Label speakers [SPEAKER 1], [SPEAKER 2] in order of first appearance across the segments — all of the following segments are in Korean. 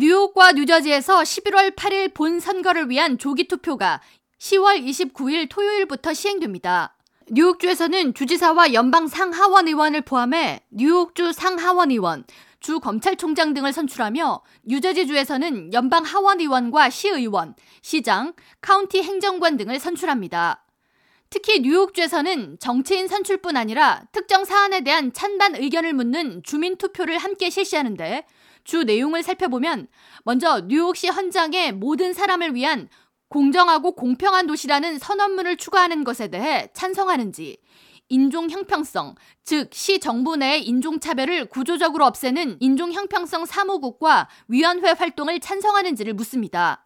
[SPEAKER 1] 뉴욕과 뉴저지에서 11월 8일 본 선거를 위한 조기 투표가 10월 29일 토요일부터 시행됩니다. 뉴욕주에서는 주지사와 연방 상하원 의원을 포함해 뉴욕주 상하원 의원, 주 검찰총장 등을 선출하며 뉴저지주에서는 연방 하원 의원과 시의원, 시장, 카운티 행정관 등을 선출합니다. 특히 뉴욕주에서는 정치인 선출뿐 아니라 특정 사안에 대한 찬반 의견을 묻는 주민 투표를 함께 실시하는데 주 내용을 살펴보면 먼저 뉴욕시 헌장에 모든 사람을 위한 공정하고 공평한 도시라는 선언문을 추가하는 것에 대해 찬성하는지, 인종 형평성, 즉 시 정부 내의 인종 차별을 구조적으로 없애는 인종 형평성 사무국과 위원회 활동을 찬성하는지를 묻습니다.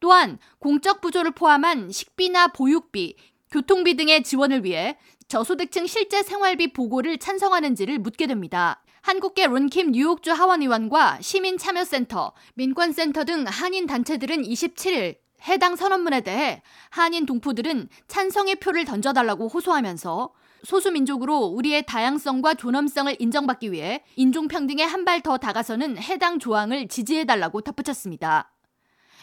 [SPEAKER 1] 또한 공적 부조를 포함한 식비나 보육비, 교통비 등의 지원을 위해 저소득층 실제 생활비 보고를 찬성하는지를 묻게 됩니다. 한국계 론킴 뉴욕주 하원의원과 시민참여센터, 민권센터 등 한인 단체들은 27일 해당 선언문에 대해 한인 동포들은 찬성의 표를 던져달라고 호소하면서 소수민족으로 우리의 다양성과 존엄성을 인정받기 위해 인종평등에 한 발 더 다가서는 해당 조항을 지지해달라고 덧붙였습니다.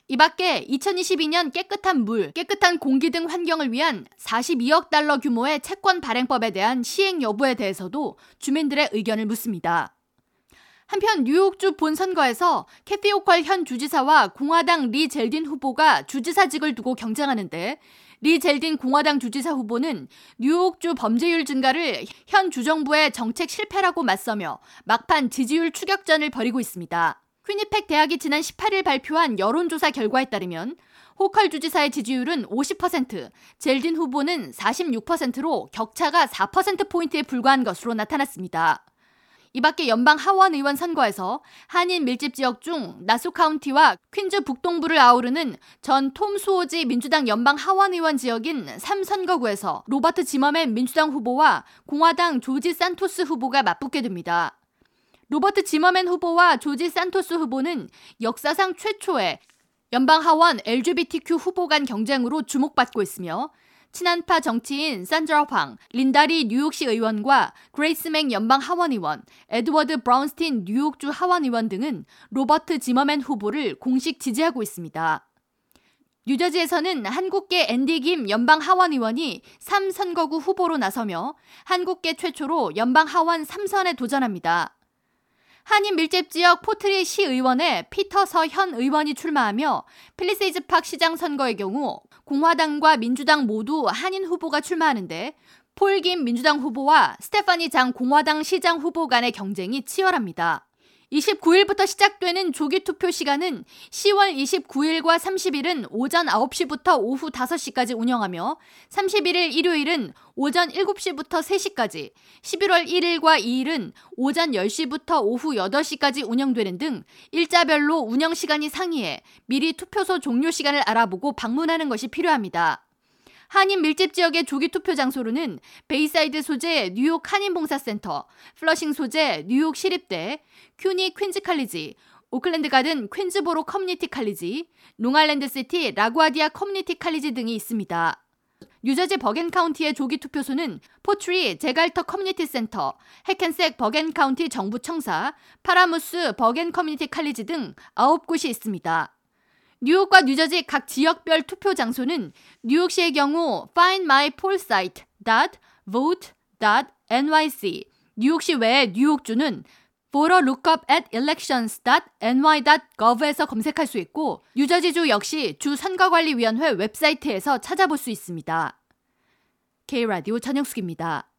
[SPEAKER 1] 이 밖에 2022년 깨끗한 물, 깨끗한 공기 등 환경을 위한 42억 달러 규모의 채권 발행법에 대한 시행 여부에 대해서도 주민들의 의견을 묻습니다. 한편 뉴욕주 본선거에서 캐시 호컬 현 주지사와 공화당 리 젤딘 후보가 주지사직을 두고 경쟁하는데 리 젤딘 공화당 주지사 후보는 뉴욕주 범죄율 증가를 현 주정부의 정책 실패라고 맞서며 막판 지지율 추격전을 벌이고 있습니다. 퀴니팩 대학이 지난 18일 발표한 여론조사 결과에 따르면 호컬 주지사의 지지율은 50%, 젤딘 후보는 46%로 격차가 4%포인트에 불과한 것으로 나타났습니다. 이 밖에 연방 하원 의원 선거에서 한인 밀집 지역 중 나수 카운티와 퀸즈 북동부를 아우르는 전 톰 수호지 민주당 연방 하원 의원 지역인 3선거구에서 로버트 지머맨 민주당 후보와 공화당 조지 산토스 후보가 맞붙게 됩니다. 로버트 지머맨 후보와 조지 산토스 후보는 역사상 최초의 연방 하원 LGBTQ 후보 간 경쟁으로 주목받고 있으며 친한파 정치인 산드라 황, 린다 리 뉴욕시 의원과 그레이스 멩 연방 하원의원, 에드워드 브라운스틴 뉴욕주 하원의원 등은 로버트 지머맨 후보를 공식 지지하고 있습니다. 뉴저지에서는 한국계 앤디 김 연방 하원의원이 3선거구 후보로 나서며 한국계 최초로 연방 하원 3선에 도전합니다. 한인 밀집 지역 포트리 시의원에 피터 서 현 의원이 출마하며 팰리세이즈 팍 시장 선거의 경우 공화당과 민주당 모두 한인 후보가 출마하는데 폴 김 민주당 후보와 스테파니 장 공화당 시장 후보 간의 경쟁이 치열합니다. 29일부터 시작되는 조기 투표 시간은 10월 29일과 30일은 오전 9시부터 오후 5시까지 운영하며 31일 일요일은 오전 7시부터 3시까지, 11월 1일과 2일은 오전 10시부터 오후 8시까지 운영되는 등 일자별로 운영 시간이 상이해 미리 투표소 종료 시간을 알아보고 방문하는 것이 필요합니다. 한인 밀집 지역의 조기 투표 장소로는 베이사이드 소재 뉴욕 한인봉사센터, 플러싱 소재 뉴욕 시립대, CUNY 퀸즈 칼리지, 오클랜드 가든 퀸즈보로 커뮤니티 칼리지, 롱아일랜드 시티 라구아디아 커뮤니티 칼리지 등이 있습니다. 뉴저지 버겐 카운티의 조기 투표소는 포트리 잭 알터 커뮤니티 센터, 해켄색 버겐 카운티 정부 청사, 파라무스 버겐 커뮤니티 칼리지 등 9곳이 있습니다. 뉴욕과 뉴저지 각 지역별 투표 장소는 뉴욕시의 경우 findmypollsite.vote.nyc, 뉴욕시 외의 뉴욕주는 voter lookup at elections.ny.gov에서 검색할 수 있고 뉴저지주 역시 주 선거관리위원회 웹사이트에서 찾아볼 수 있습니다. K라디오 전영숙입니다.